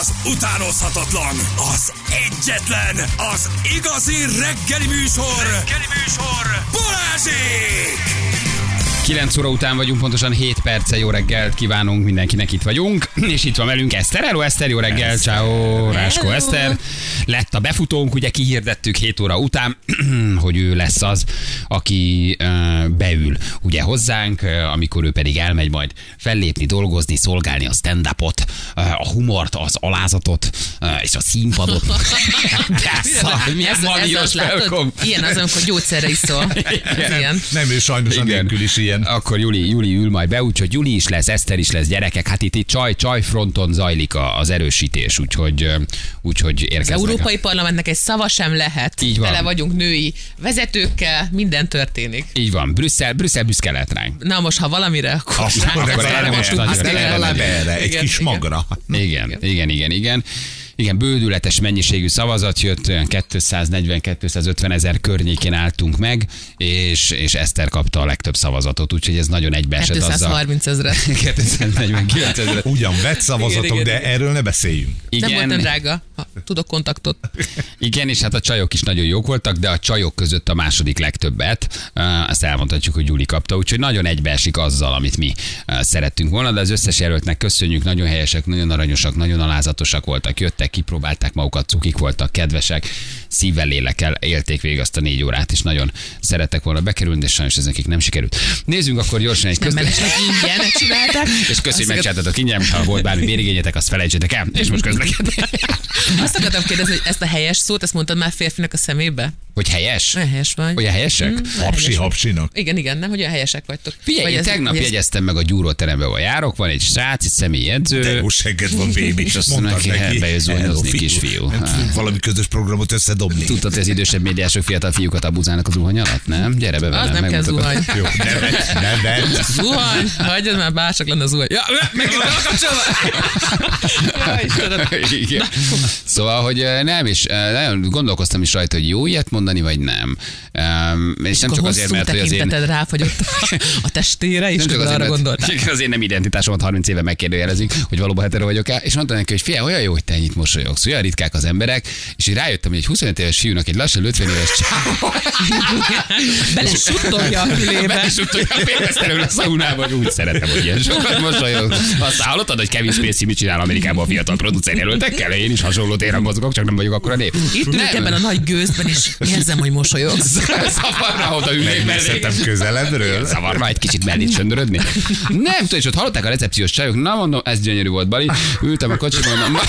az utánozhatatlan, az egyetlen, az igazi reggeli műsor, reggeli műsor, Balázsék! 9 óra után vagyunk, pontosan 7 perce. Jó reggelt kívánunk, mindenkinek itt vagyunk. És itt van velünk Eszter. Hello Eszter, jó reggel, ciao, Ráskó Hello. Eszter. Lett a befutónk, ugye kihirdettük 7 óra után, hogy ő lesz az, aki beül ugye hozzánk, amikor ő pedig elmegy majd fellépni, dolgozni, szolgálni a stand-upot, uh, a humort, az alázatot és a színpadot. Persze, milyen ez, ez az, látod? Ilyen az, amikor gyógyszerre iszol. Ez ilyen. Nem, ő sajnos a nélkül is ilyen. Akkor Juli, Juli ül majd be, úgyhogy Juli is lesz, Eszter is lesz, gyerekek. Hát itt, itt csaj, csaj fronton zajlik a- az erősítés, úgyhogy, úgyhogy Az érkeznek. Európai Parlamentnek egy szava sem lehet. Így van. Tele vagyunk női vezetőkkel, minden történik. Így van, Brüsszel, Brüsszel büszke lehet ránk. Na most, ha valamire, akkor, Azt ránk akkor erre most nagyon egy Igen, kis igen. magra. Igen, igen, igen, igen. Igen, bődületes mennyiségű szavazat jött, olyan 240-250 ezer környékén álltunk meg, és, és Eszter kapta a legtöbb szavazatot, úgyhogy ez nagyon egybeesett azzal. 230 ezre. 249 ezer. Ugyan vett szavazatok, Igen, igen, de igen. erről ne beszéljünk. Nem volt olyan drága. Tudok kontaktot. Igen, és hát a csajok is nagyon jók voltak, de a csajok között a második legtöbbet, azt elmondhatjuk, hogy Juli kapta, úgyhogy nagyon egybeesik azzal, amit mi szerettünk volna, de az összes jelöltnek köszönjük, nagyon helyesek, nagyon aranyosak, nagyon alázatosak voltak, jöttek, kipróbálták magukat, cukik voltak, kedvesek, szívvel, lélekkel élték végig azt a négy órát, és nagyon szerettek volna bekerülni, de sajnos ez nekik nem sikerült. Nézzünk akkor gyorsan egy mellesleg ingyen csinálták. És köszönjük, hogy megcsináltatok ingyen, ha volt bármi vérigényetek, azt felejtsétek el, és most közlekedni. Azt akartam kérdezni, hogy ezt a helyes szót, ezt mondtad már férfinak a szemébe? Hogy helyes? Olyan helyes vagy. Hogy helyesek? Hapsi, hapsinak. Igen, igen, nem, hogy olyan helyesek vagytok. Figyelj, Vagy én ez- tegnap ez- jegyeztem meg a gyúróterembe, ahol járok, van egy srác, egy személyedző. De jó segged van, baby. És azt mondja, neki, fiú. kisfiú. Nem valami közös programot összedobni. Tudtad, hogy az idősebb médiások fiatal fiúkat abuzálnak az zuhany alatt? Nem? Gyere be velem, Az nem kell zuhany. Jó, nevet, nevet. Zuhany, hagyjad már, bárcsak lenne a zuhany. Ja, meg kell kapcsolva. Ja, Istenem. Igen. Szóval, hogy nem, és nagyon gondolkoztam is rajta, hogy jó ilyet mondani, vagy nem. És nem csak azért, mert hogy az én... ráfagyott a testére, és Nem csak azért, arra mert gondoltál. igen, az én nem identitásomat 30 éve megkérdőjelezik, hogy valóban hetero vagyok-e, és mondtam neki, hogy fia, olyan jó, hogy te ennyit mosolyogsz, olyan ritkák az emberek, és így rájöttem, hogy egy 25 éves fiúnak egy lassan 50 éves csávó, Bele suttogja a fülébe. Belisuttuk a félmeszteről a szaunába, hogy úgy szeretem, hogy ilyen sokat mosolyog. Azt hallottad, hogy Kevin Spacey mit csinál Amerikában a fiatal producer jelöltekkel? Én is hasonló téren mozgok, csak nem vagyok akkor a nép. Itt ülök ebben a nagy gőzben, és érzem, hogy mosolyogsz. Szavarra oda ülnék mellé. Megnézhetem közelebbről. Szavarra egy kicsit mellét söndörödni. Nem, tudod, és ott hallották a recepciós csajok, na mondom, ez gyönyörű volt, Bali. Ültem a kocsiban, mondom,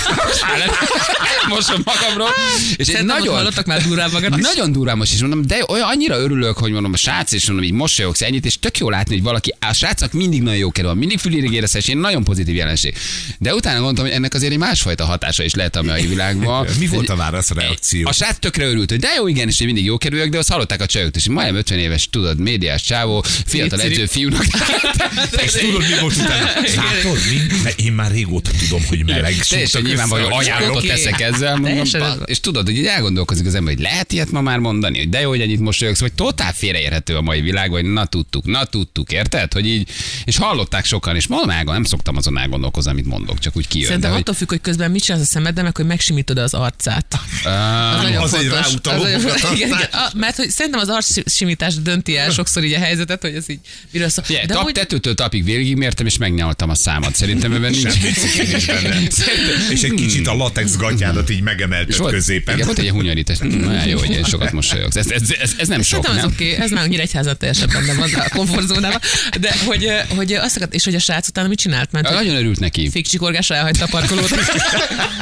mosom magamról. És egy nagyon, hallottak már durvábbakat is. nagyon durván most is mondom, de olyan annyira örülök, hogy mondom, a srác, és mondom, így mosolyogsz ennyit, és tök jó látni, hogy valaki, a srácnak mindig nagyon jó kerül, mindig fülére érezhet, és én nagyon pozitív jelenség. De utána gondoltam, hogy ennek azért egy másfajta hatása is lehet a mai világban. Mi volt a válasz a reakció? A srác tökre örült, hogy de jó, igen, és én mindig jó kerülök, de azt hallották a csajok, és majdnem 50 éves, tudod, médiás csávó, fiatal edző fiúnak. És tudod, mi volt utána? Látod, mi? Mert én már régóta tudom, hogy meleg. Teljesen Szoktak nyilván vagy össze a ajánlatot teszek ezzel, mondom, és tudod, hogy így elgondolkozik az ember, hogy lehet ilyet ma már mondani, hogy de jó, hogy ennyit mosolyogsz, vagy totál félreérhető a mai világ, hogy na tudtuk, na tudtuk, érted? Hogy így, és hallották sokan, és elgond- nem szoktam azon elgondolkozni, amit mondok, csak úgy kijön. Szerintem de, attól függ, hogy közben mit csinálsz a szemeddel, meg hogy megsimítod az arcát. hogy, Az nagyon fontos. ráutaló Az nagyon- magatartás. igen, igen. A- Mert hogy szerintem az arcsimítás dönti el sokszor így a helyzetet, hogy ez így miről szól. De tap, hogy tetőtől tapig végigmértem, és megnyaltam a számat. Szerintem ebben nincs. És egy kicsit a latex gatyádat így megemelted volt, középen. Igen, volt egy ilyen hunyarítás. Nagyon jó, hogy sokat mosolyogsz. Ez, ez, ez, ez nem sok, nem? oké, ez már Nyíregyházat teljesen benne van a komfortzónában. De hogy, hogy azt akart, és hogy a srác utána mit csinált? Mert Nagyon örült neki. fékcsikorgásra elhagyta a parkolót.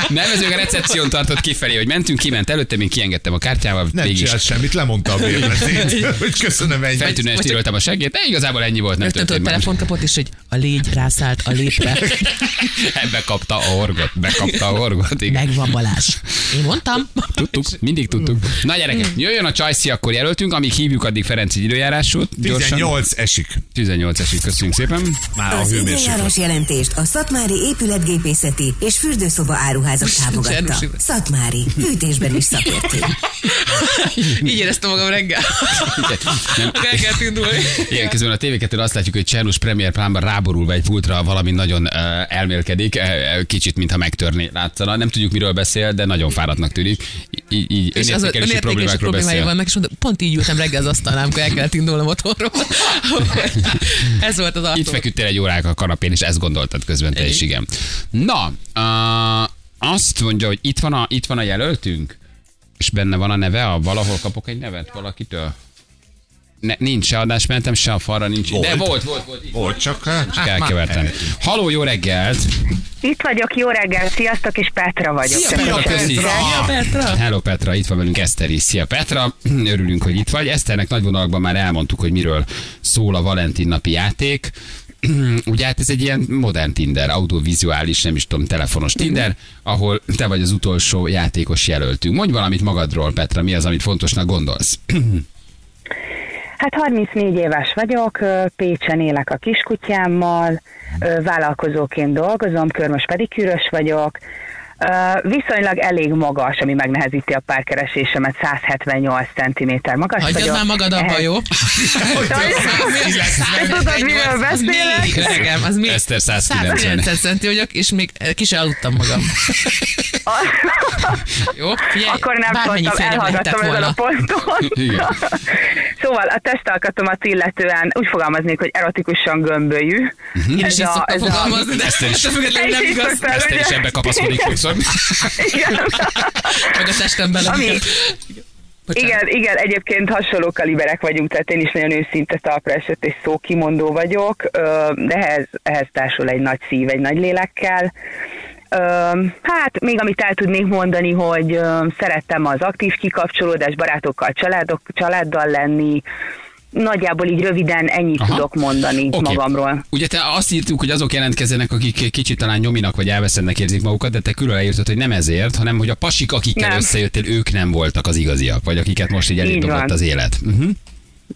Nem, ez recepción tartott kifelé, hogy mentünk, kiment előtte, én kiengedtem a kártyával, Nem mégis csinált semmit, lemondta a bérletét. Hogy köszönöm ennyi. feltűnően stíroltam a segét, de igazából ennyi volt, nem Rögtön tudod, telefon kapott, és hogy a légy rászállt a lépre. Ebbe kapta a horgot, bekapta a horgot, igen. Megvan Balázs. Én mondtam. Tudtuk, mindig tudtuk. Na gyerekek, jöjjön a Csajci, akkor jelöltünk, amíg hívjuk addig Ferenci időjárásút. Gyorsan. 18 esik. 18 esik, köszönjük szépen. Már a Az hőmérséklet. időjárás jelentést a Szatmári Épületgépészeti és fürdőszoba áruházak támogatta. Csernusi. Szatmári, fűtésben is szakértő. Így éreztem magam reggel. Nem. El kellett indulni. Igen, közben a tv azt látjuk, hogy Csernus Premier plánban ráborulva egy pultra valami nagyon uh, elmélkedik, uh, kicsit, mintha megtörni látszana. Nem tudjuk, miről beszél, de nagyon fáradtnak tűnik. Így, így És az önértékelési problémákról beszél. vannak, és mondom, pont így ültem reggel az asztalnál, amikor el kellett indulnom otthonról. Ez volt az Itt feküdtél egy órák a kanapén, és ezt gondoltad közben te is, igen. Na, uh, azt mondja, hogy itt van, a, itt van a jelöltünk, és benne van a neve, a valahol kapok egy nevet valakitől. Ne, nincs se adásmenetem, se a falra nincs. Volt. De volt, volt, volt. Így Volt csak hát, csak elkevertem. Haló, jó reggelt! Itt vagyok, jó reggel, sziasztok, és Petra vagyok. Szia. Petra, köszi. Szia, Petra! Hello Petra, itt van velünk Eszter is. Szia Petra, örülünk, hogy itt vagy. Eszternek nagy vonalakban már elmondtuk, hogy miről szól a Valentin napi játék. Ugye hát ez egy ilyen modern Tinder, audiovizuális, nem is tudom, telefonos Tinder, ahol te vagy az utolsó játékos jelöltünk. Mondj valamit magadról, Petra, mi az, amit fontosnak gondolsz? Hát 34 éves vagyok, Pécsen élek a kiskutyámmal, vállalkozóként dolgozom, körmös pedikűrös vagyok, viszonylag elég magas, ami megnehezíti a párkeresésemet, 178 cm magas Hagyjad vagyok. már magad abba, Ehhez- jó? Te tudod, miről Az beszélek? még, öregem, az még Eszter 190. 190 centi vagyok, és még ki se aludtam magam. Jó? Figyelj, Akkor nem szóltam, elhallgattam ezen a ponton. Szóval a testalkatomat illetően úgy fogalmaznék, hogy erotikusan gömbölyű. Én is így szoktam fogalmazni, de Eszter is. nem igaz. Eszter is ebbe kapaszkodik sokszor. Igen. Meg a testem bele. Ami- Bocsánat. Igen, igen, egyébként hasonló kaliberek vagyunk, tehát én is nagyon őszinte talpra esett és szókimondó vagyok, de ehhez, ehhez társul egy nagy szív, egy nagy lélekkel. Hát még amit el tudnék mondani, hogy szerettem az aktív kikapcsolódás, barátokkal, családok, családdal lenni, nagyjából így röviden ennyit Aha. tudok mondani Oké. magamról. Ugye te azt írtuk, hogy azok jelentkezzenek, akik kicsit talán nyominak vagy elveszednek érzik magukat, de te külön leírtad, hogy nem ezért, hanem hogy a pasik, akikkel Nem. összejöttél, ők nem voltak az igaziak, vagy akiket most így van. az élet. Uh-huh.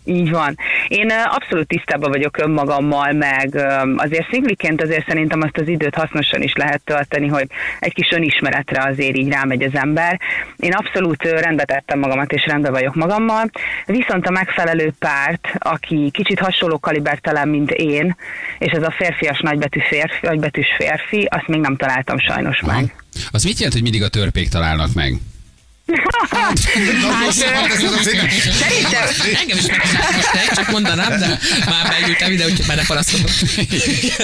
Így van. Én abszolút tisztában vagyok önmagammal, meg azért szingliként azért szerintem azt az időt hasznosan is lehet tölteni, hogy egy kis önismeretre azért így rámegy az ember. Én abszolút rendbe tettem magamat, és rendben vagyok magammal. Viszont a megfelelő párt, aki kicsit hasonló kalibertelen, mint én, és ez a férfias nagybetű férfi, nagybetűs férfi, azt még nem találtam sajnos Aha. meg. Az mit jelent, hogy mindig a törpék találnak meg? Szerintem, Engem is most egy, csak mondanám, de már beültem ide, úgyhogy már ne paraszkodok.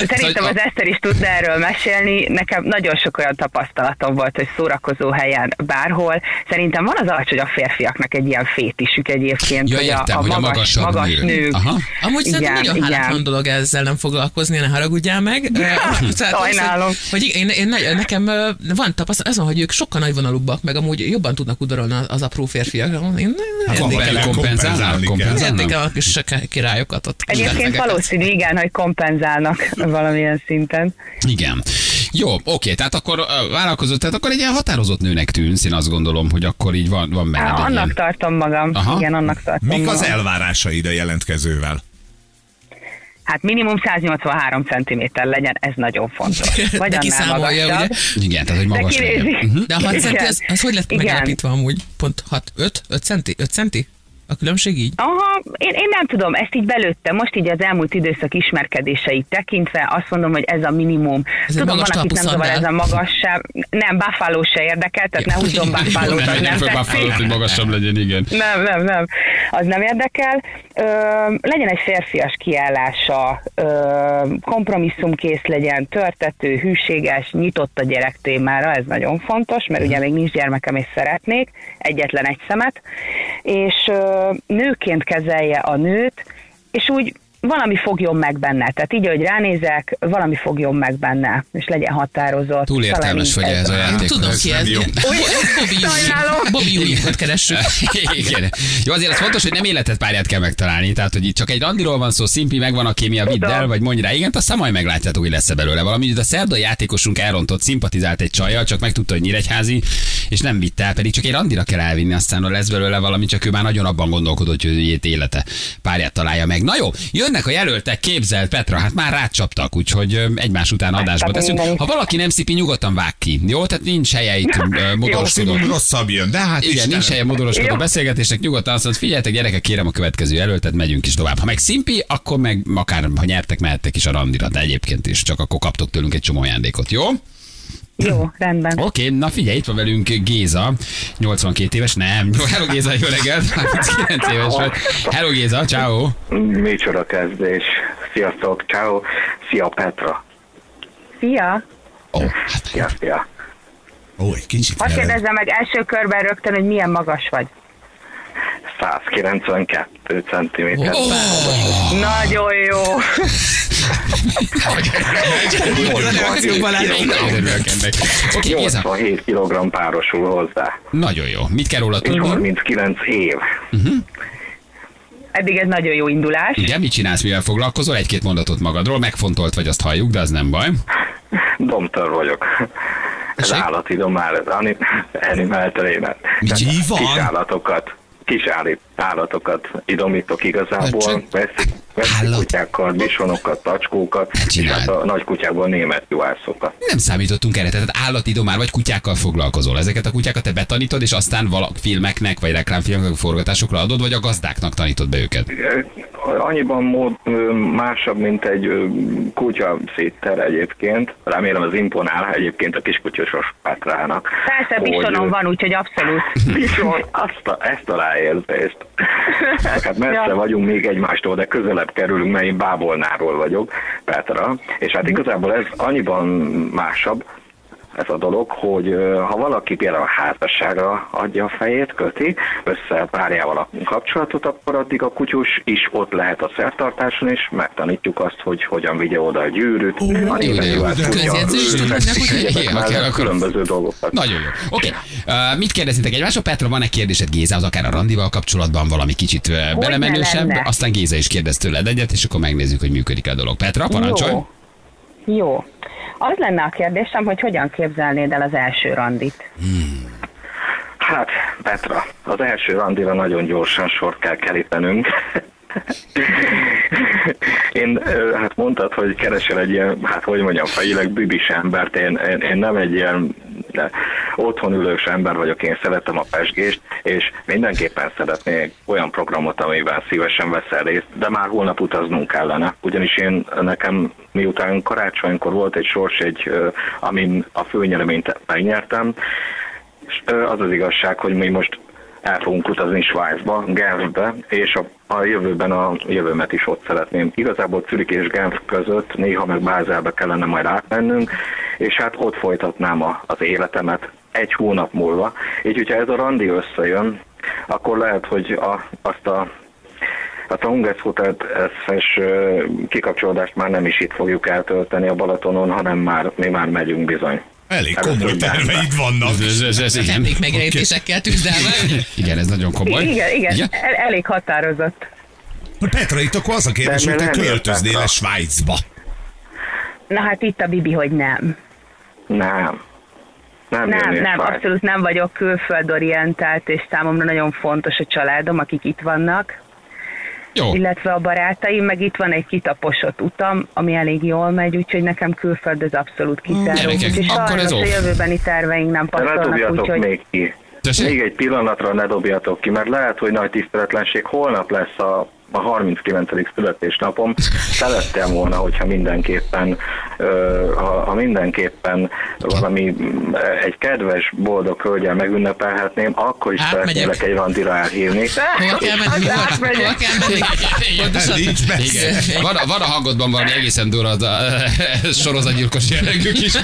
Szerintem az Eszter is tudna erről mesélni. Nekem nagyon sok olyan tapasztalatom volt, hogy szórakozó helyen bárhol. Szerintem van az alacs, hogy a férfiaknak egy ilyen fétisük egyébként, Ja, hogy értem, a, hogy a a magas, magasabb magas nők. nők. Aha. Amúgy Igen, szerintem nagyon igen. hálátlan dolog ezzel nem foglalkozni, ne haragudjál meg. Sajnálom. Hogy, hogy én, én, ne- nekem van tapasztalat, ez van, hogy ők sokkal nagyvonalúbbak, meg amúgy jobban tudnak udorolni az apró férfiak. Én Hát kompenzálnak? kompenzálni kell. kompenzálnak? a kis királyokat ott. Egyébként valószínű, igen, hogy kompenzálnak valamilyen szinten. Igen. Jó, oké, tehát akkor ö, vállalkozott, tehát akkor egy ilyen határozott nőnek tűnsz, én azt gondolom, hogy akkor így van, van benned annak ilyen... tartom magam. Aha. Igen, annak tartom Mik az magam. elvárásaid a jelentkezővel? Hát minimum 183 cm legyen, ez nagyon fontos. Vagy De annál kiszámolja, magasabb. ugye? Igen, tehát hogy De magas legyen. kinézi. Mhm. De a 6 centi, az, az hogy lett Igen. megállapítva amúgy? Pont 6, 5, 5 centi? 5 centi? A különbség így? Aha, én, én nem tudom, ezt így belőttem, most így az elmúlt időszak ismerkedéseit tekintve azt mondom, hogy ez a minimum. Ez tudom, van, akit nem zavar ez a magasság. Nem, Buffalo se érdekel, tehát ne húzzon buffalo Nem, nem, nem. Buffalo-t, hogy magasabb legyen, igen. Nem, nem, nem. Az nem érdekel. Ö, legyen egy férfias kiállása, ö, kompromisszumkész legyen, törtető, hűséges, nyitott a gyerek témára, ez nagyon fontos, mert ugye még nincs gyermekem és szeretnék, egyetlen egy szemet, és nőként kezelje a nőt, és úgy valami fogjon meg benne. Tehát így, hogy ránézek, valami fogjon meg benne, és legyen határozott. Túl értelmes vagy ez a játék. tudom ki ez. jó. Bobby Ewingot keressük. Igen. Jó, azért az fontos, hogy nem életet párját kell megtalálni. Tehát, hogy itt csak egy randiról van szó, szimpi, megvan a kémia, vidd el, vagy mondj rá, igen, aztán majd meglátjátok, hogy lesz-e belőle valami. De a szerdai játékosunk elrontott, szimpatizált egy csajjal, csak megtudta, hogy nyíregyházi, és nem vitte el, pedig csak egy randira kell elvinni, aztán ha lesz belőle valami, csak ő már nagyon abban gondolkodott, hogy élete párját találja meg. Na jó, jön jönnek a jelöltek, képzelt Petra, hát már rácsaptak, úgyhogy egymás után adásba teszünk. Ha valaki nem szipi, nyugodtan vág ki. Jó, tehát nincs helye itt modoroskodó. Rosszabb jön, de hát Igen, Istenem. nincs helye modoroskodó beszélgetésnek, nyugodtan azt mondod, figyeljetek gyerekek, kérem a következő jelöltet, megyünk is tovább. Ha meg szimpi, akkor meg akár, ha nyertek, mehettek is a randira, de egyébként is, csak akkor kaptok tőlünk egy csomó ajándékot, jó? Jó, rendben. Oké, na figyelj, itt van velünk Géza, 82 éves, nem, hello Géza, jó reggelt, 39 éves vagy. Hello Géza, ciao. Micsoda kezdés. Sziasztok, ciao. Szia Petra. Szia! Ó, hát, Szia, szia. Ó, egy kicsit Hadd jelen. kérdezzem meg első körben rögtön, hogy milyen magas vagy. 192 cm. Nagyon jó. lenni. nagyon ennek. Oké, Géza, 87 kg párosul hozzá. nagyon jó. Mit kell róla És tudni? 39 év. Eddig ez nagyon jó indulás. Igen, mit csinálsz, mivel foglalkozol? Egy-két mondatot magadról, megfontolt vagy, azt halljuk, de az nem baj. Domtör vagyok. Ez állati domál, ez ani- animal trainer. Mit Tehát van? Kis állatokat, kis állít, állatokat idomítok igazából. Csak- Veszik, veszik kutyákat, bisonokat, tacskókat, és hát a nagy kutyákból német juhászokat. Nem számítottunk erre, tehát állati domár vagy kutyákkal foglalkozol. Ezeket a kutyákat te betanítod, és aztán valak filmeknek, vagy reklámfilmeknek, forgatásokra adod, vagy a gazdáknak tanítod be őket? Annyiban mód másabb, mint egy kutya szétter egyébként. Remélem az imponál egyébként a kiskutyosos Petrának. Persze, hogy, bisonom van, úgyhogy abszolút. Bison, azt a, ezt a ráérzést. Hát messze Ja. vagyunk még egymástól, de közelebb kerülünk, mert én Bábolnáról vagyok, Petra. És hát igazából ez annyiban másabb, ez a dolog, hogy ha valaki például a házasságra adja a fejét, köti, össze párjával a kapcsolatot, akkor addig a kutyus is ott lehet a szertartáson, és megtanítjuk azt, hogy hogyan vigye oda a gyűrűt. a jó, juhász de kutya, akkor- különböző dolgokat. Nagyon jó. Oké, okay. uh, mit kérdezitek egymásról? Petra, van-e kérdésed Gézához, akár a randival kapcsolatban valami kicsit uh, belemenősebb? Aztán Géza is kérdez tőled egyet, és akkor megnézzük, hogy működik a dolog. Petra, parancsolj! Jó. Jó. Az lenne a kérdésem, hogy hogyan képzelnéd el az első randit. Hát, Petra, az első randira nagyon gyorsan sor kell kerítenünk. Én, hát mondtad, hogy keresel egy ilyen, hát hogy mondjam, fejileg bübis embert, én, én, én nem egy ilyen de otthon ülős ember vagyok, én szeretem a pesgést, és mindenképpen szeretnék olyan programot, amiben szívesen veszel részt, de már holnap utaznunk kellene. Ugyanis én nekem, miután karácsonykor volt egy sors, egy, amin a főnyereményt megnyertem, az az igazság, hogy mi most el fogunk utazni Svájcba, Genfbe, és a, a jövőben a jövőmet is ott szeretném. Igazából Zürich és Genf között néha meg Bázelbe kellene majd átmennünk, és hát ott folytatnám a, az életemet egy hónap múlva. Így, hogyha ez a randi összejön, akkor lehet, hogy a, azt a a Hunges Hotelt összes kikapcsolódást már nem is itt fogjuk eltölteni a Balatonon, hanem már mi már megyünk bizony. Elég Először komoly terveid vannak. Ez, ez, ez, igen. Emlék megrejtésekkel tűzdelve. igen, ez nagyon komoly. Igen, igen, El, elég határozott. Petra, itt akkor az a kérdés, hogy te nem költöznél a Svájcba. Na hát itt a Bibi, hogy nem. Nem. Nem, Nem, nem, abszolút nem vagyok külföldorientált, és számomra nagyon fontos a családom, akik itt vannak, Jó. illetve a barátaim, meg itt van egy kitaposott utam, ami elég jól megy, úgyhogy nekem külföld az abszolút kizáró. Úgyhogy akkor ez a off. jövőbeni terveink nem passzolnak, dobjatok úgyhogy még ki. Tessék? Még egy pillanatra ne dobjatok ki, mert lehet, hogy nagy tiszteletlenség. Holnap lesz a, a 39. születésnapom. Szerettem volna, hogyha mindenképpen, ha, ha mindenképpen valami egy kedves, boldog hölgyel megünnepelhetném, akkor is Átmegyek. szeretnélek egy randira elhívni. Hova kell menni? Hova, átmegyek. hova kell menni? Nincs messze. Van, a, van a hangodban valami egészen durva az a, sorozatgyilkos jellegű kis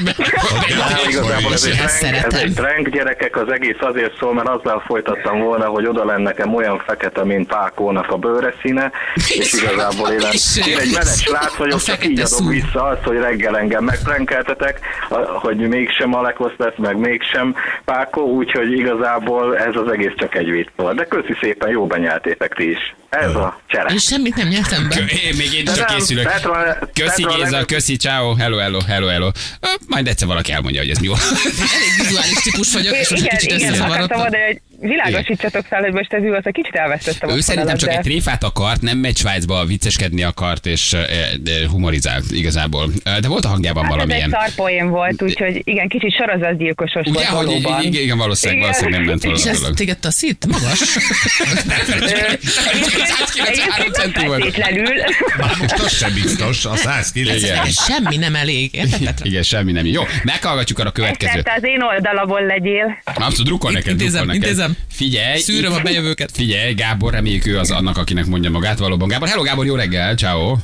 Hát, igazából ez egy, trend, gyerekek, az egész azért szól, mert azzal folytattam volna, hogy oda lenne nekem olyan fekete, mint Pákónak a bőre színe, és igazából én, én egy meleg srác vagyok, csak így adom vissza azt, hogy reggel engem megprenkeltetek, hogy mégsem Alekosz lesz, meg mégsem Pákó, úgyhogy igazából ez az egész csak egy vicc volt. De köszi szépen, jó benyeltétek ti is. Ez a csere. Én semmit nem nyertem be. Én még én csak készülök. Petra- Köszi Petra Géza, köszi, ciao, hello, hello, hello, hello. Majd egyszer valaki elmondja, hogy ez mi volt. Elég vizuális típus vagyok, és most Igen, kicsit igen, összezavarodtam. mondani, hogy világosítsatok fel, hogy most ez mi volt, egy kicsit elvesztettem a Ő szerintem csak de- egy tréfát akart, nem megy Svájcba, vicceskedni akart, és de humorizált igazából. De volt a hangjában Hát ez egy valamilyen. szarpoén volt, úgyhogy igen, kicsit sorozatgyilkosos Ugye, volt hogy valóban. igen, igen, valószínűleg, Igen. valószínűleg nem ment volna És a ez dolog. téged taszít? Magas? Egyébként Egyébként nem feltétlenül. Már most az sem biztos, a 109. Igen. Ez semmi nem elég. Igen, semmi nem. Jó, meghallgatjuk arra a következőt. Egyszer te az én oldalamon legyél. Abszolút, drukkol neked, Intézem, drukkol neked. intézem. Figyelj. Szűröm a bejövőket. Figyelj, Gábor, reméljük ő az annak, akinek mondja magát valóban. Gábor, hello Gábor, jó reggel, ciao.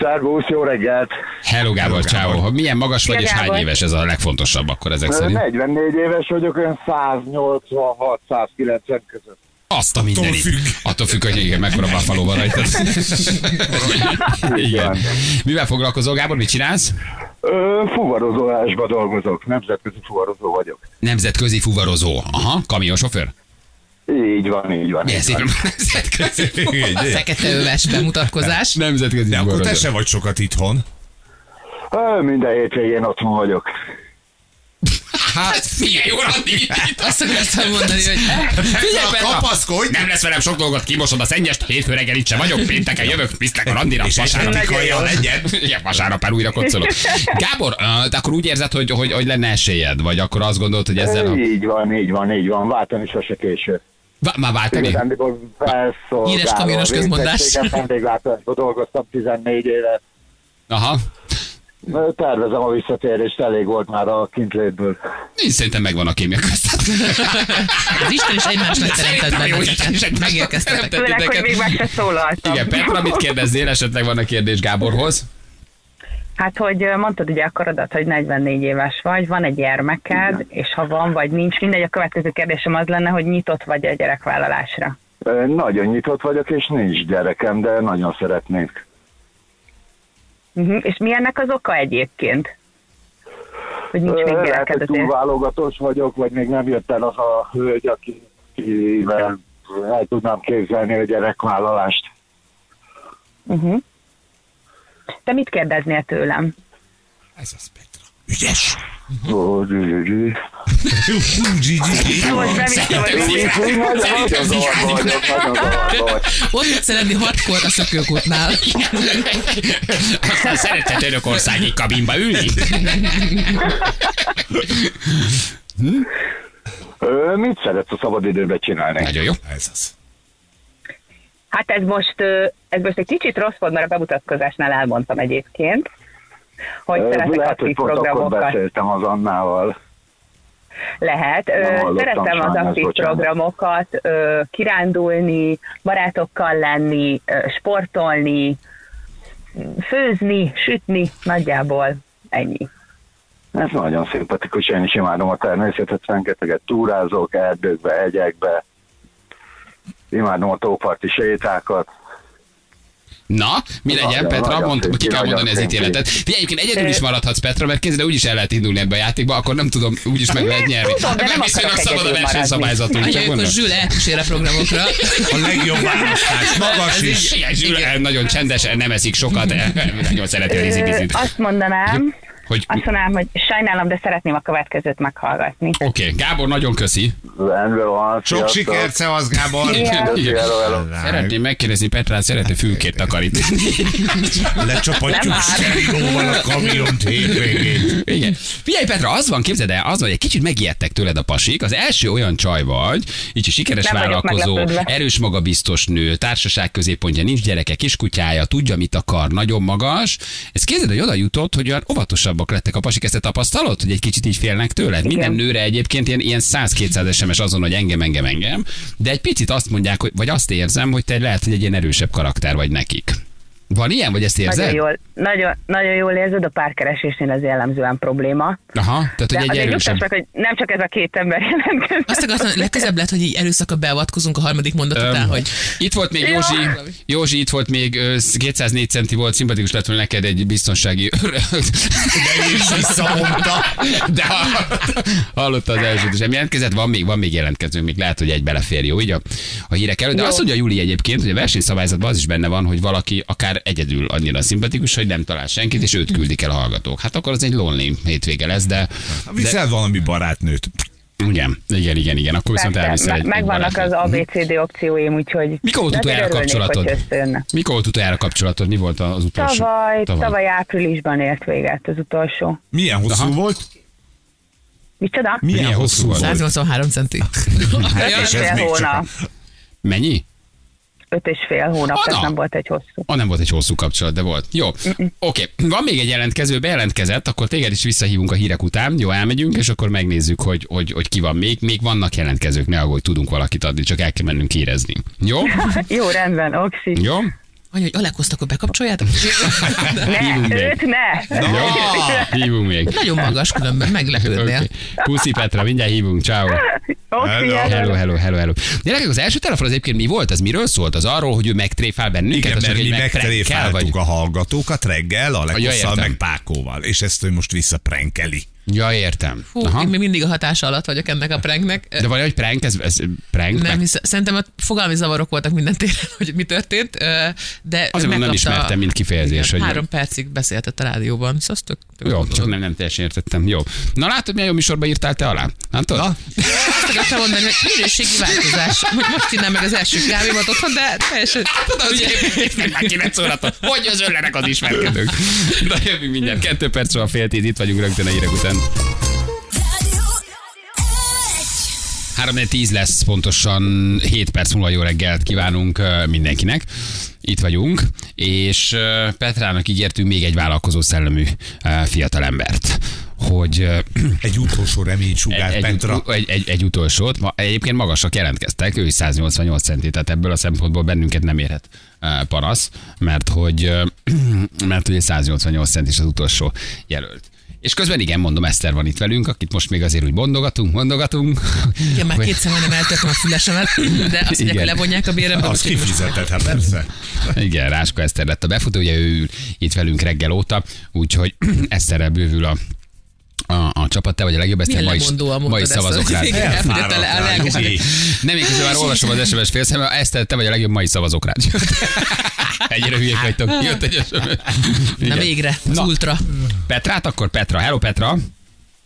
Szervusz, jó reggelt! Hello Gábor, ciao. Milyen magas vagy Szia, és hány éves ez a legfontosabb akkor ezek szerint? 44 éves vagyok, olyan 186-190 között. Azt a mindenit. függ. Attól függ, hogy igen, mekkora buffalo van rajta. igen. Mivel foglalkozol, Gábor, mit csinálsz? Ö, fuvarozólásba dolgozok, nemzetközi fuvarozó vagyok. Nemzetközi fuvarozó. Aha, kamionsofőr. Így van, így van. Milyen így van. nemzetközi Fekete öves bemutatkozás. Nemzetközi De akkor te fuvarozó. se vagy sokat itthon. Ö, minden hétvégén otthon vagyok. Hát figyelj, jó, Andi! Azt akartam mondani, hogy Figyelj, Petra! kapaszkodj! Nem lesz velem sok dolgot, kimosod a szennyest, hétfő reggel itt sem vagyok, pénteken jövök, viszlek a randira, És vasárnap. hajjal legyen. Igen, vasárnap már újra kocolok. Gábor, te akkor úgy érzed, hogy, hogy, hogy lenne esélyed? Vagy akkor azt gondolod, hogy ezzel... A... Így van, így van, így van. Váltani sose késő. Vá- Már váltani? Igazándiból felszolgálva. Híres kamionos közmondás. Vendéglátásban dolgoztam 14 évet. Aha. Tervezem a visszatérést, elég volt már a kintlétből. Én szerintem megvan a kémia köztet. az Isten is egymásnak teremtett benneteket. Megérkeztetek. Főleg, hogy még meg se szólaltam. Igen, Petra, mit kérdezzél? Esetleg van a kérdés Gáborhoz? Hát, hogy mondtad ugye a korodat, hogy 44 éves vagy, van egy gyermeked, és ha van vagy nincs, mindegy, a következő kérdésem az lenne, hogy nyitott vagy a gyerekvállalásra. Nagyon nyitott vagyok, és nincs gyerekem, de nagyon szeretnék. Uh-huh. És mi ennek az oka egyébként? Hogy nincs még Lehet, hogy túlválogatós vagyok, vagy még nem jött el az a hölgy, akivel el tudnám képzelni a gyerekvállalást. Uh-huh. Te mit kérdeznél tőlem? Ez az Petra. Ügyes. Ó, gyű. Na, most hogy vagyok, nagyon zavarba vagyok. Ott lenni hatkor a szökőkútnál. Aztán szeretett Törökországi kabinba ülni? Ö, Mit szeretsz a szabadidőben csinálni? Nagyon jó. Ez az. Hát ez most, ez most egy kicsit rossz volt, mert a bemutatkozásnál elmondtam egyébként, hogy Ö, szeretek Lehet, aktív hogy pont akkor beszéltem az Annával. Lehet. Nem Szeretem az aktív programokat, kirándulni, barátokkal lenni, sportolni, főzni, sütni, nagyjából ennyi. Ez nagyon szimpatikus, én is imádom a természetet, rengeteget túrázok, erdőkbe, egyekbe. Imádom a tóparti sétákat. Na, mi legyen, Nagyon, Petra? nagyon Mond, ki kell mondani az ítéletet. Figyelj, egyébként egyedül is maradhatsz, Petra, mert kézzel úgyis el lehet indulni ebbe a játékba, akkor nem tudom, úgyis meg lehet nyerni. tudom, de nem viszonylag szabad a versenyszabályzatunk, csak Anya, akkor mondom. Zsül elkísér a programokra. A legjobb választás. Magas is. Igen, Zsül, nagyon csendes, nem eszik sokat, nagyon szereti a. Azt mondanám, Hogy, azt mondanám, hogy sajnálom, de szeretném a következőt meghallgatni. oké, Gábor, nagyon köszi. Rendben van, Sok sikert, szevasz Gábor. Igen. Igen. Szeretném megkérdezni Petrát, szeretne fülkét takarítani. Lecsapatjuk sterilóval a kamiont hétvégén. Igen. Figyelj Petra, az van, képzeld el, az van, hogy egy kicsit megijedtek tőled a pasik. Az első olyan csaj vagy, így sikeres Nem vállalkozó, erős magabiztos nő, társaság középpontja, nincs gyereke, kiskutyája, tudja, mit akar, nagyon magas. Ez képzeld, hogy oda jutott, hogy olyan óvatosabbak lettek a pasik. Ezt te tapasztalod, hogy egy kicsit így félnek tőled? Minden nőre egyébként ilyen, ilyen 100-200 SMS azon, hogy engem, engem, engem. De egy picit azt mondják, hogy, vagy azt érzem, hogy te lehet, hogy egy ilyen erősebb karakter vagy nekik. Van ilyen, vagy ezt érzed? Nagyon jól, nagyon, nagyon jól érzed, a párkeresésnél ez jellemzően probléma. Aha, tehát hogy De egy azért erősebb. meg, hogy nem csak ez a két ember jelentkezik. Azt akartam, hogy legközelebb lehet, hogy így előszaka beavatkozunk a harmadik mondat után, Öm, hogy Itt volt még. Józsi, Józsi itt volt még ö, 204 centi volt, szimpatikus lett volna neked egy biztonsági De is visszamondta. De hallotta, az elsőt, és jelentkezett, van még, van még jelentkező, még lehet, hogy egy belefér, jó, így a, a hírek előtt. De azt mondja Júli egyébként, hogy a versenyszabályzatban az is benne van, hogy valaki akár egyedül annyira szimpatikus, hogy nem talál senkit, és őt küldik el a hallgatók. Hát akkor az egy lonely hétvége lesz, de, de Viszel valami barátnőt. igen, igen, igen, igen, akkor viszont elviszel egy, megvannak az. ABCD opcióim, úgyhogy... Mikor volt de utoljára kapcsolatod? Mikor volt utoljára kapcsolatod? Mi volt az utolsó? Tavaly, tavaly áprilisban ért véget az utolsó. Milyen hosszú Aha. volt? Micsoda? Milyen, Milyen hosszú volt? 183 centi. Öt és ez még csak hónap. Mennyi? Öt és fél hónap, Ah, tehát na. nem volt egy hosszú. Ah, nem volt egy hosszú kapcsolat, de volt. Jó. Oké. Van még egy jelentkező, bejelentkezett, akkor téged is visszahívunk a hírek után. Jó, elmegyünk, és akkor megnézzük, hogy, hogy, hogy ki van még. Még vannak jelentkezők, ne aggódj, tudunk valakit adni, csak el kell mennünk kérezni. Jó? Jó, rendben, oxi. Jó? Anya, hogy Alekozt akkor bekapcsoljátok? Hívunk Ne, még. őt ne! Jó? Hívunk még. Nagyon magas különben, meglepődnél. Okay. Puszi Petra, mindjárt hívunk, ciao. Hello. Hello, hello, hello, hello. Gyerekek, az első telefon az egyébként mi volt? Ez miről szólt? Az arról, hogy ő megtréfál bennünket? Igen, mert mi megtréfáltuk a hallgatókat reggel, a értem. meg Pákóval, és ezt ő most visszaprenkeli. Ja, értem. Fú, én még mindig a hatása alatt vagyok ennek a pranknek. De vagy hogy prank, ez, ez prank? Nem, meg- hisz, szerintem ott fogalmi zavarok voltak minden téren, hogy mi történt, de Azért mondom, nem megkapta- ismertem, mint kifejezés, hogy- Három percig beszéltett a rádióban, szóval tök, tök Jó, jó csak nem, nem teljesen értettem. Jó. Na látod, milyen jó műsorba írtál te alá? Látod? Na? Azt akartam mondani, hogy minőségi változás. Most csinál meg az első kávémat otthon, de teljesen... Tudod, hogy meg már 9 órától. Hogy az önlenek az ismerkedők? Na jövünk mindjárt. Kettő perc van fél tíz, itt vagyunk rögtön a hírek után. 3 10 lesz, pontosan 7 perc múlva jó reggelt kívánunk mindenkinek. Itt vagyunk, és Petrának ígértünk még egy vállalkozó szellemű fiatalembert, hogy Egy utolsó reménysugár, egy, Petra. egy, egy, egy utolsót. Ma, egyébként magasak jelentkeztek, ő is 188 centi, tehát ebből a szempontból bennünket nem érhet panasz, mert hogy, mert hogy egy 188 cent is az utolsó jelölt. És közben igen, mondom, Eszter van itt velünk, akit most még azért úgy mondogatunk, mondogatunk. Igen, már Hogy- kétszer majdnem eltörtem a fülesemet, de azt mondják, hogy levonják a bérembe. Az úgyhogy most- kifizetett, hát persze. Igen, Ráska Eszter lett a befutó, ugye ő ül itt velünk reggel óta, úgyhogy Eszterrel bővül a a, a csapat, te vagy a legjobb, Milyen ma is, ma is ezt, szavazok rá. Nem, én közben már olvasom az SMS félszemben, Eszter, te vagy a legjobb, ma is szavazok rád. Ennyire hülyék vagytok. Jött egy SMS. Na végre, az Na. ultra. Petrát, akkor Petra. Hello Petra.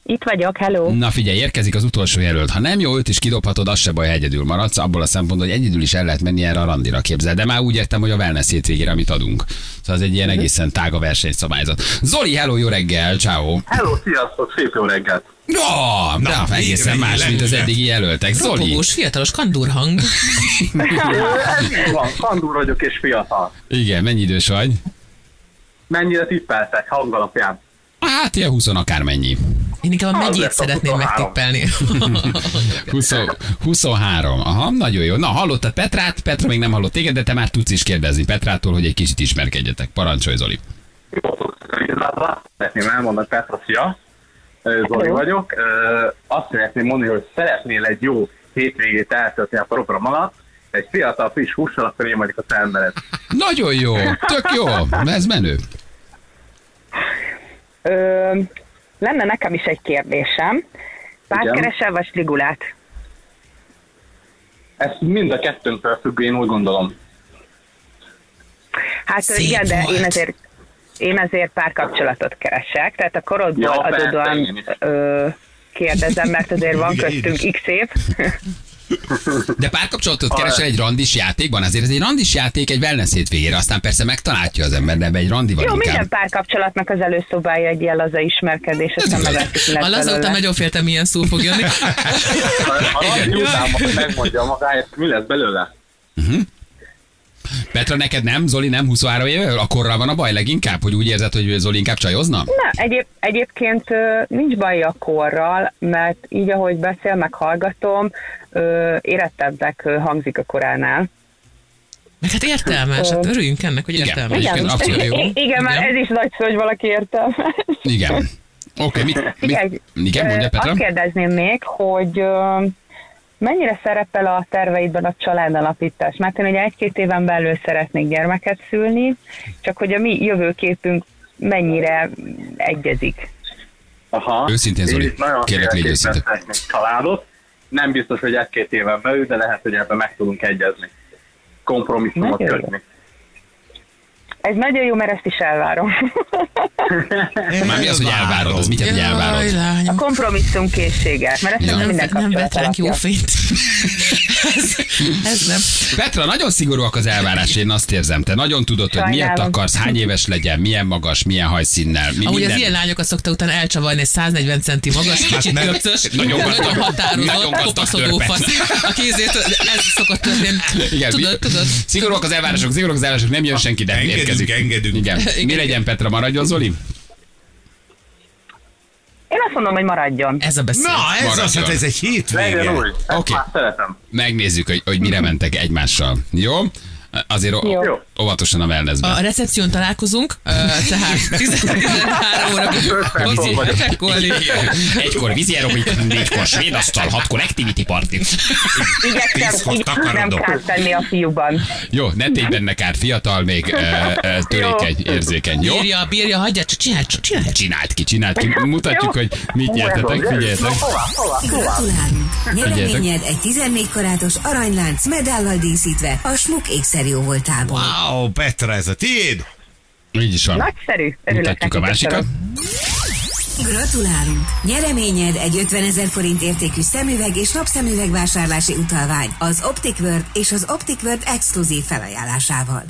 Itt vagyok, hello. Na figyelj, érkezik az utolsó jelölt. Ha nem jó, őt is kidobhatod, az se baj, ha egyedül maradsz. Abból a szempontból, hogy egyedül is el lehet menni erre a randira képzel. De már úgy értem, hogy a wellness hétvégére, amit adunk. Szóval ez egy ilyen egészen tága versenyszabályzat. Zoli, hello, jó reggel, ciao. Hello, sziasztok, szép jó reggelt! No, Na, Na, egészen végre, más, mint az eddigi jelöltek. Zoli, Ropogós, fiatalos kandúrhang. Ez így van, kandúr vagyok és fiatal. igen, mennyi idős vagy? Mennyire tippeltek hang alapján? Hát ilyen 20 akármennyi. Én inkább a megyét szeretném 23. megtippelni. 20, 23. Aha, nagyon jó. Na, hallottad Petrát? Petra még nem hallott téged, de te már tudsz is kérdezni Petrától, hogy egy kicsit ismerkedjetek. Parancsolj, Zoli. Szeretném elmondani, Petra, szia! Ö, Zoli vagyok. Azt szeretném mondani, hogy szeretnél egy jó hétvégét eltölteni a program alatt, egy fiatal friss hússal, akkor én vagyok a te embered. Nagyon jó, tök jó, ez menő. Ö, lenne nekem is egy kérdésem. Pártkeresel vagy sligulát? Ez mind a kettőnktől függ, én úgy gondolom. Hát Szép igen, de volt. én azért én azért párkapcsolatot keresek, tehát a korodból Ja, adódóan ö, kérdezem, mert azért van köztünk x év. De párkapcsolatot keresel egy randis játékban, azért ez egy randis játék egy wellness hétvégére, aztán persze megtalálja az ember, de egy randi van Jó, inkább. minden párkapcsolatnak az előszobája egy ilyen laza ismerkedés, aztán meglátjuk, A lesz laza után nagyon féltem, milyen szó fog jönni. A Randi után majd megmondja magáért, mi lesz belőle. Petra, neked nem? Zoli nem 23 éve? Akkorral van a baj leginkább, hogy úgy érzed, hogy Zoli inkább csajozna? Nem, egyéb, egyébként nincs baj a korral, mert így, ahogy beszél, meg hallgatom, érettebbnek hangzik a koránál. Meg hát értelmes, hát örüljünk ennek, hogy Igen. értelmes. Egyébként abszolút jó. Igen, már ez is nagy szó, hogy valaki értelmes. Igen. Oké, mit, mit, Figyelj, igen, mondja Petra? Azt kérdezném még, hogy mennyire szerepel a terveidben a családalapítás? Mert én ugye egy-két éven belül szeretnék gyermeket szülni, csak hogy a mi jövőképünk mennyire egyezik. Aha. Őszintén, Zoli, kérlek, légy szeretnék családot. Nem biztos, hogy egy-két éven belül, de lehet, hogy ebben meg tudunk egyezni. Kompromisszumot kötni. Ez nagyon jó, mert ezt is elvárom. Már mi az, hogy elvárod? Az mit jelent, hogy Jaj, elvárod? A kompromisszum készséget, mert ezt Ja. nem minden nem vetránk jó fényt. ez, ez nem. Petra, nagyon szigorúak az elvárás, én azt érzem. Te nagyon tudod, hogy miért Sajnálom. akarsz, hány éves legyen, milyen magas, milyen hajszínnel. Mi, Ahogy minden... az ilyen lányokat szokta utána elcsavarni, egy 150 centi magas, kicsit nem. köpcös, Nagyon nagyon, határozott, kopaszodó fasz. A kézét, ez szokott történni. Igen, Tudod, mi- tudod. Szigorúak az elvárások, szigorúak az elvárások, nem jön senki, de Engedünk, engedünk. Igen. Mi Igen. legyen, Petra, maradjon, Zoli? Én azt mondom, hogy maradjon. Ez a beszél. Na, ez Maradjon. az, hát ez egy hétvége. Legyen új. Ezt Oké. szeretem. Megnézzük, hogy, hogy mire mentek egymással. Jó? Azért Jó. Óvatosan a wellnessben. A recepción találkozunk, ö, tehát 13 óra. Egykor vízi aerobik, négykor svéd asztal, hatkor activity party. Igyekszem nem kárt tenni a fiúban. Jó, ne tégy benne kár, fiatal még, törékeny, érzékeny. Jó? Bírja, bírja, hagyja, csak csinálj, csak csinálj. Csinált ki, csinált ki. Mutatjuk, hogy mit nyertetek, figyeljetek. Gratulálunk! Nyereményed egy 14 karátos aranylánc medállal díszítve a Smuk ékszer jó voltából. Wow, Petra, ez a tiéd? Így is van. Nagyszerű. Örülök Mutatjuk a másikat. Gratulálunk! Nyereményed egy 50 ezer forint értékű szemüveg és napszemüveg vásárlási utalvány az Optic World és az Optic World exkluzív felajánlásával.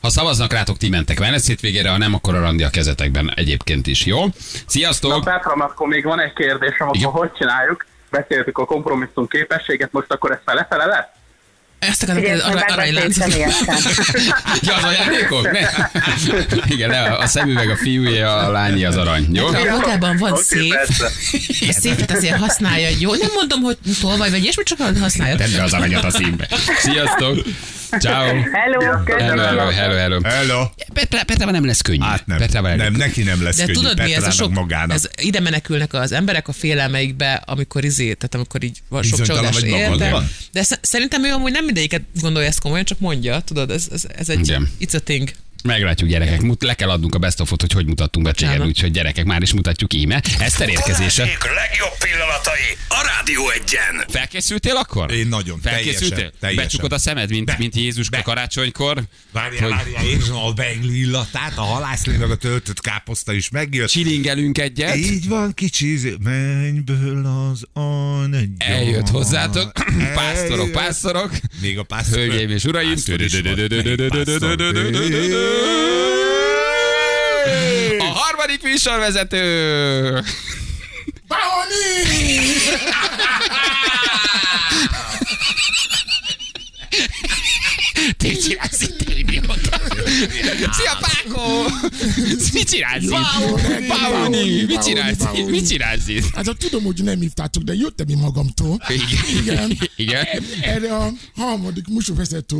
Ha szavaznak rátok, ti mentek Venice hétvégére, ha nem, akkor a randi a kezetekben egyébként is, jó? Na Sziasztok! Petra, akkor még van egy kérdésem, Igen. akkor hogy csináljuk? Beszéltük a kompromisszum képességet, most akkor ez fele-fele lesz? Ezt akarom Figyelj, kérdezni, hogy arra, személyesen. Ja, az ajándékok? Ne. Igen, ne, a szemüveg a fiúé, a lányi az arany, jó? A magában van Oké, szép, a szépet azért használja, jó? Nem mondom, hogy tolvaj vagy ilyesmi, csak használja. Tedd be az aranyat a színbe. Sziasztok! Ciao. Hello, Hello, köszönöm. hello, hello, hello. Hello. Petra, Petrával nem lesz könnyű. Hát nem, Petrával nem, neki nem lesz De könnyű, tudod mi ez a sok, magának. ez ide menekülnek az emberek a félelmeikbe, amikor izé, tehát amikor így van sok Bizonytalan csodás vagy ér, de, szerintem ő amúgy nem mindegyiket gondolja ezt komolyan, csak mondja, tudod, ez, ez, ez egy, Igen. it's a thing. Meglátjuk gyerekek, Mut- le kell adnunk a best of hogy hogy mutattunk be Bocsánat. úgyhogy gyerekek már is mutatjuk íme. Eszter érkezése. Balázsék legjobb pillanatai a Rádió egyen. Felkészültél akkor? Én nagyon, Felkészültél? teljesen, teljesen. Becsukod a szemed, mint, Be. mint Jézus Be. karácsonykor? Várjál, Hogy- várjál, érzem a beigli illatát, a halászlé meg a töltött káposzta is megjött. Csilingelünk egyet. Így van, kicsi, mennyből az angyal. Eljött hozzátok, pásztorok, Eljött. pásztorok. Még a pásztor. Hölgyeim és uraim. Pásztor A harmadik műsorvezető. Te csinálsz itt. Szia, Pákó! Mit csinálsz itt? Pauni, mit csinálsz itt? Mit csinálsz itt? Hát tudom, hogy nem hívtátok, de jöttem én magamtól. Igen. Igen. Erre a harmadik műsorvezető.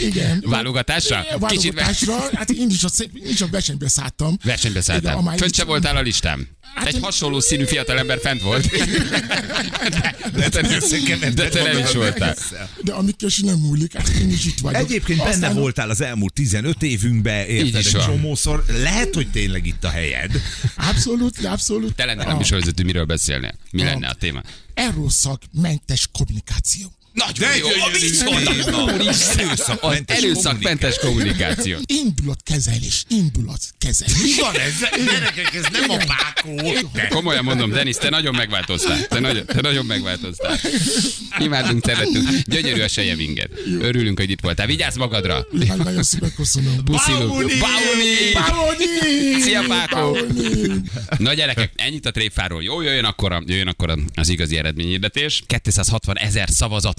Igen. Válogatásra? Válogatásra. Hát én is a, én is a versenybe szálltam. versenybe amely- Fönt se voltál a listán. Hát Egy hasonló színű fiatalember fent volt. De te nem, de te nem is voltál. De amit kösi nem múlik, hát én is itt vagyok. Egyébként benne voltál az elmúlt 15 évünkben, Így érted is egy van. csomószor. Lehet, hogy tényleg itt a helyed. Abszolút, abszolút. Te lennél a A műsorvezető, miről beszélnél? Mi lenne a téma? Erőszakmentes kommunikáció. Nagyon De jó, szó. mondtam. Erőszakmentes kommunikáció. Indulatkezelés, indulatkezelés. Mi van ez? Gyerekek, ez nem a pákó. Komolyan mondom, Denis, te nagyon megváltoztál. Te nagyon, te nagyon megváltoztál. Imádunk, szeretünk. Gyönyörű a sejem inged. Örülünk, hogy itt voltál. Vigyázz magadra. Nagyon szépen köszönöm. Puszilunk. Pauni! Pauni! Szia, Pákó! Na gyerekek, ennyit a tréfáról. Jó, jöjjön akkor, a, jöjjön akkor az igazi eredményhirdetés. 260 ezer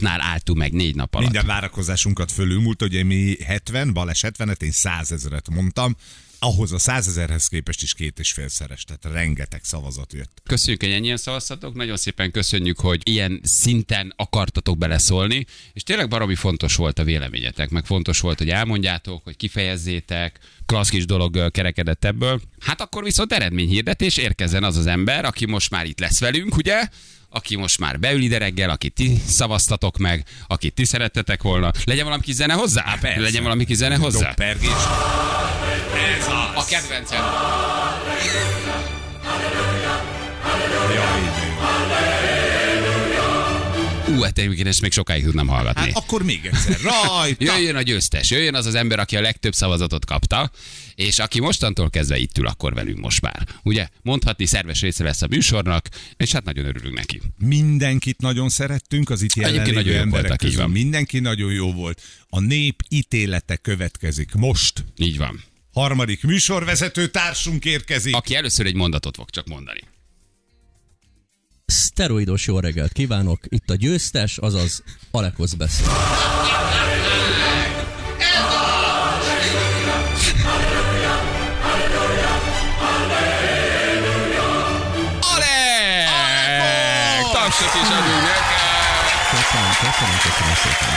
szavazatnál álltunk meg négy nap alatt. Minden várakozásunkat fölülmúlt, ugye mi 70, Balázs 70-et, én 100 ezeret mondtam. ahhoz a százezerhez képest is két és félszeres, tehát rengeteg szavazat jött. Köszönjük, hogy ennyien szavaztatok, nagyon szépen köszönjük, hogy ilyen szinten akartatok beleszólni, és tényleg baromi fontos volt a véleményetek, meg fontos volt, hogy elmondjátok, hogy kifejezzétek, klassz kis dolog kerekedett ebből. Hát akkor viszont eredményhirdetés érkezzen az az ember, aki most már itt lesz velünk, ugye? Aki most már beül ide reggel, akit ti szavaztatok meg, akit ti szerettetek volna. Legyen valami kis zene hozzá? persze. Legyen valami kis zene hozzá? Doppergés. A... Kedvencem. Jaj, de jó. Ú, hát én ezt még sokáig tudnám hallgatni. Hát akkor még egyszer. Rajta! Jöjjön a győztes, jöjjön az az ember, aki a legtöbb szavazatot kapta, és aki mostantól kezdve itt ül akkor velünk most már. Ugye, mondhatni szerves része lesz a műsornak, és hát nagyon örülünk neki. Mindenkit nagyon szerettünk, az itt jelenlévő nagyon emberek voltak, közül. Mindenki nagyon jó volt. A nép ítélete következik most. Így van. Harmadik műsorvezető társunk érkezik. Aki először egy mondatot fog csak mondani. Szteroidos jó reggelt kívánok, itt a győztes, azaz Alekosz beszél. Tapsot is! Köszönöm, köszönöm, köszönöm szépen.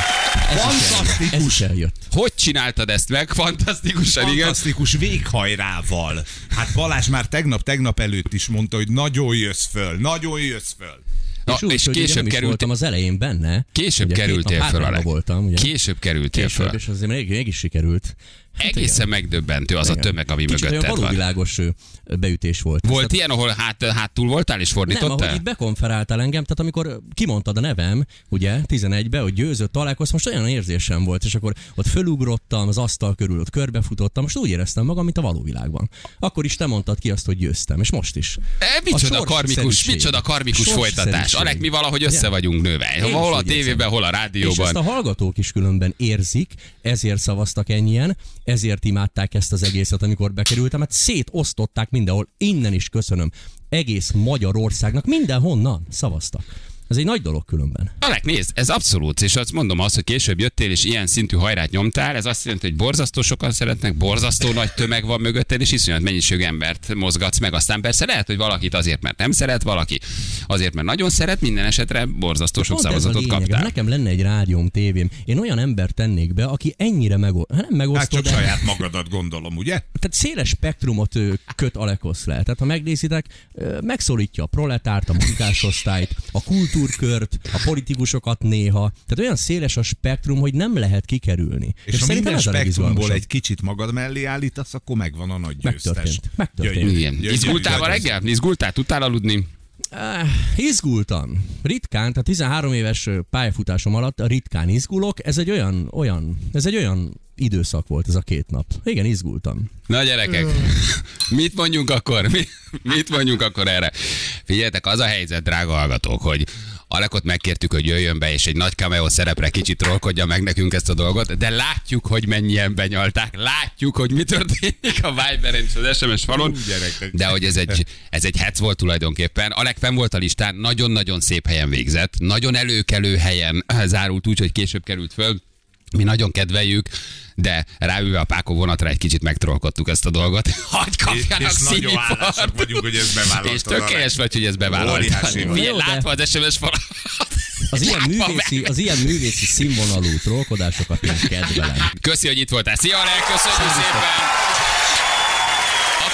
Ez Fantasztikus, is eljött. Hogy csináltad ezt meg? Fantasztikusan, igen. fantasztikus véghajrával. Hát Balázs már tegnap-tegnap előtt is mondta, hogy nagyon jössz föl, nagyon jössz föl. Na, és úgy, és később nem is került, voltam az elején benne. később Ugye kerültél Alek. voltam, ugye? Később kerültél Később, föl. és azért még, mégis sikerült. Hát Egészen megdöbbentő az a igen. tömeg, ami Kicsit mögötted van. valóvilágos ö, beütés volt. Volt ilyen, ahol hát, hátul voltál és Nem, ahogy fordítottál? így bekonferáltál engem, tehát amikor kimondtad a nevem, ugye, 11-be, hogy győzött találkoz, most olyan érzésem volt, és akkor ott fölugrottam, az asztal körül ott körbefutottam, most úgy éreztem magam, mint a való világban. Akkor is te mondtad ki azt, hogy győztem, és most is. E, A micsoda karmikus, sorsszerűség. micsoda karmikus folytatás. Alek, mi valahogy össze vagyunk nőve. Hol a tévében, hol a És ezt rádióban. a hallgatók is különben érzik, ezért szavaztak ennyien, ezért imádták ezt az egészet, amikor bekerültem, hát szétosztották mindenhol, innen is köszönöm. Egész Magyarországnak mindenhonnan szavaztak. Ez egy nagy dolog különben. Alek, nézd, ez abszolút, és azt mondom azt, hogy később jöttél, és ilyen szintű hajrát nyomtál, ez azt jelenti, hogy borzasztó sokan szeretnek, borzasztó nagy tömeg van mögötted, és iszonyat mennyiségű embert mozgatsz meg. Aztán persze lehet, hogy valakit azért, mert nem szeret, valaki azért, mert nagyon szeret, minden esetre borzasztó sok ez a szavazatot lényeg. kaptál. Nekem lenne egy rádióm, tévém. Én olyan ember tennék be, aki ennyire meg, nem Hát megosztó, csak de saját magadat gondolom, ugye? tehát széles spektrumot köt Alekosz le. Tehát ha megnézitek, megszólítja a proletárt, a munkásosztályt, a kultúrkört, a politikusokat néha. Tehát olyan széles a spektrum, hogy nem lehet kikerülni. És, ha szerintem minden ez spektrumból egy kicsit magad mellé állítasz, akkor megvan a nagy győztes. Megtörtént. Megtörtént. Gyönyörű. Igen. Gyönyörű, Izgultál ma reggel? Izgultál? Tudtál aludni? Uh, izgultam. Ritkán, tehát 13 éves pályafutásom alatt ritkán izgulok. Ez egy olyan, olyan, ez egy olyan időszak volt ez a két nap. Igen, izgultam. Na gyerekek, mit mondjunk akkor? Mi, mit mondjunk akkor erre? Figyeljetek, az a helyzet, drága hallgatók, hogy Alekot megkértük, hogy jöjjön be, és egy nagy cameo szerepre kicsit trollkodja meg nekünk ezt a dolgot, de látjuk, hogy mennyien benyalták, látjuk, hogy mi történik a Viberen és az SMS falon, de hogy ez egy, ez egy hec volt tulajdonképpen. Alek fenn volt a listán, nagyon-nagyon szép helyen végzett, nagyon előkelő helyen zárult úgy, hogy később került föl, mi nagyon kedveljük, de ráülve a Páko vonatra egy kicsit megtrollkodtuk ezt a dolgot. Hagy kapjanak és nagyon hálásak vagyunk, hogy ezt bevállaltad, És tökéletes vagy, hogy ezt bevállaltad. Látva az SMS falat. Az ilyen, művészi, az ilyen művészi színvonalú trollkodásokat én kedvelem. Köszi, hogy itt voltál. Szia, Alek, köszönjük szépen.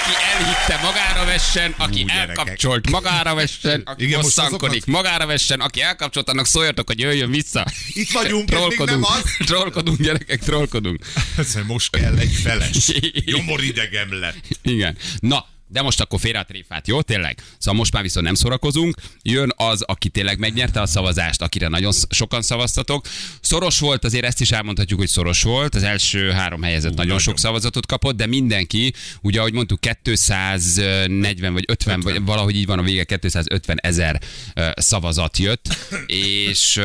Aki elhitte, magára vessen, aki Ú, elkapcsolt, magára vessen, aki Igen, bosszankodik, azokat- magára vessen, aki elkapcsolt, annak szóljatok, hogy jöjjön vissza. Itt vagyunk, ez még nem trollkodunk, az. trollkodunk, gyerekek, trollkodunk. Ez most kell egy feles. Nyomoridegem lett. Igen. Na, de most akkor félre a tréfát, jó? Tényleg? Szóval most már viszont nem szórakozunk. Jön az, aki tényleg megnyerte a szavazást, akire nagyon sokan szavaztatok. Szoros volt, azért ezt is elmondhatjuk, hogy szoros volt. Az első három helyezett nagyon, nagyon. sok szavazatot kapott, de mindenki, ugye ahogy mondtuk, 240 vagy 50, vagy valahogy így van a vége, 250 ezer szavazat jött, és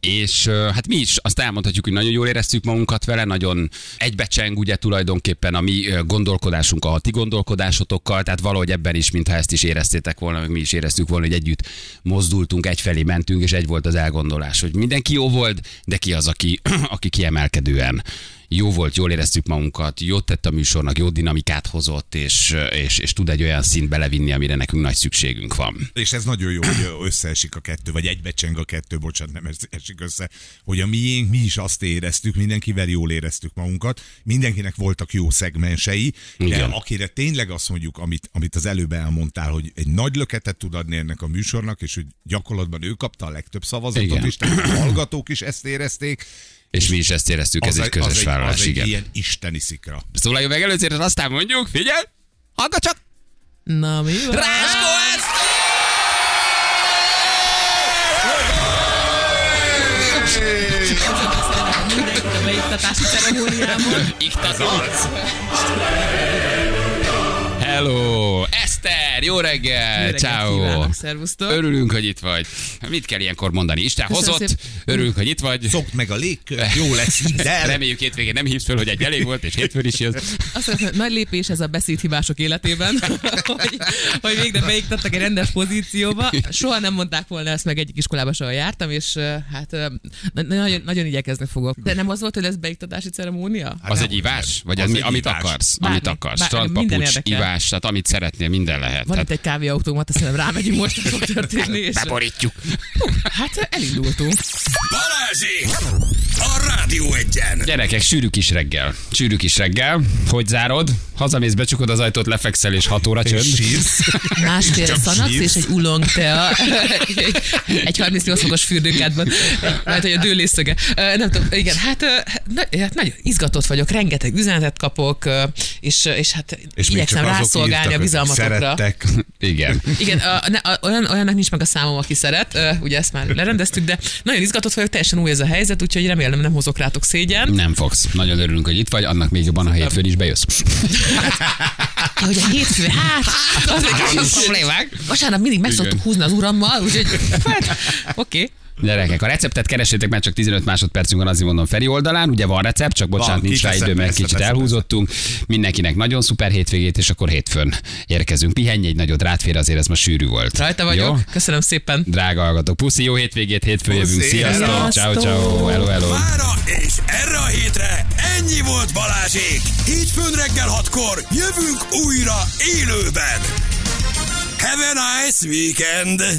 és hát mi is azt elmondhatjuk, hogy nagyon jól éreztük magunkat vele, nagyon egybecseng ugye tulajdonképpen a mi gondolkodásunk a ti gondolkodásotokkal, tehát valahogy ebben is, mintha ezt is éreztétek volna, meg mi is éreztük volna, hogy együtt mozdultunk, egyfelé mentünk, és egy volt az elgondolás, hogy mindenki jó volt, de ki az, aki, aki kiemelkedően jó volt, jól éreztük magunkat, jót tett a műsornak, jó dinamikát hozott, és, és, és tud egy olyan szint belevinni, amire nekünk nagy szükségünk van. És ez nagyon jó, hogy összeesik a kettő, vagy egybecseng a kettő, bocsánat, nem esik össze, hogy a miénk, mi is azt éreztük, mindenkivel jól éreztük magunkat, mindenkinek voltak jó szegmensei, de Igen. akire tényleg azt mondjuk, amit, amit az előbb elmondtál, hogy egy nagy löketet tud adni ennek a műsornak, és hogy gyakorlatban ő kapta a legtöbb szavazatot, Igen. és a hallgatók is ezt érezték, És mi is ezt éreztük, ez egy közös vállalás, az egy igen. ilyen isteni szikra. Szólaljuk meg először, aztán mondjuk, figyelj, hallgat csak! Na mi van? Ráskó ez! Mindenkit a beiktatási ceremóniámon. Iktatolsz! Hello! Eszter, jó reggel! Ciao! szervusztok. Örülünk, hogy itt vagy. Mit kell ilyenkor mondani? Isten Köszönöm hozott, szépen. örülünk, hogy itt vagy. Szokd meg a légkör, jó lesz minden. Reméljük hétvégén nem hívsz föl, hogy egy elég volt, és hétfőn is jössz. Azt hogy nagy lépés ez a beszédhibások életében, hogy, hogy végre beiktattak egy rendes pozícióba. Soha nem mondták volna ezt meg egyik iskolába soha jártam, és hát na- nagyon, nagyon igyekezni fogok. De nem az volt, hogy lesz beiktatási ceremónia? Az egy ivás? Vagy Az az, egy amit ivás. akarsz? Bármi. Amit akarsz. Bár- Strandpapucs, ivás, tehát amit szeretnél, minden lehet. Van itt Tehát egy kávéautomat, azt hiszem rámegyünk most, hogy fog történni. És, beborítjuk. hát elindultunk. Balázsék! A Rádió egyen! Gyerekek, sűrű kis reggel. Sűrű kis reggel. Hogy zárod? Hazamész, becsukod az ajtót, lefekszel, és 6 óra csönd. Másfél szanax és egy ulong tea. egy 38 fokos fürdőkádban. Majd, hogy a dőlészöge. Nem tudom, igen, hát, na, hát nagyon izgatott vagyok, rengeteg üzenetet kapok, és, és hát És igyekszem rászolgálni a bizalmatokra. Szerettek. Igen. Igen, a, ne, a, olyan, olyannak nincs meg a számom, aki szeret, ugye ezt már lerendeztük, de nagyon izgatott vagyok, teljesen új ez a helyzet, úgyhogy remélem nem hozok rátok szégyen. Nem fogsz. Nagyon örülünk, hogy itt vagy, annak még jobban, ha hétfőn is bejössz. Hogy a hétfő, hát, az egy kis problémák. Vasárnap mindig meg szoktuk húzni az urammal, úgyhogy hát, oké. Okay. Gyerekek, a receptet keresétek, mert csak 15 másodpercünk van, azért mondom Feri oldalán. Ugye van recept, csak bocsánat, Van, nincs rá idő, mert persze, kicsit persze, elhúzottunk. Mindenkinek nagyon szuper hétvégét, és akkor hétfőn érkezünk. Pihenj egy nagyot, rátfér, azért ez ma sűrű volt. Rajta vagyok, Jó? köszönöm szépen. Drága hallgatók, puszi, jó hétvégét, hétfőn jövünk. Sziasztok, ciao, ciao, hello, hello. Mára és erre a hétre ennyi volt Balázsék! Hétfőn reggel hatkor jövünk újra élőben! Have a nice weekend!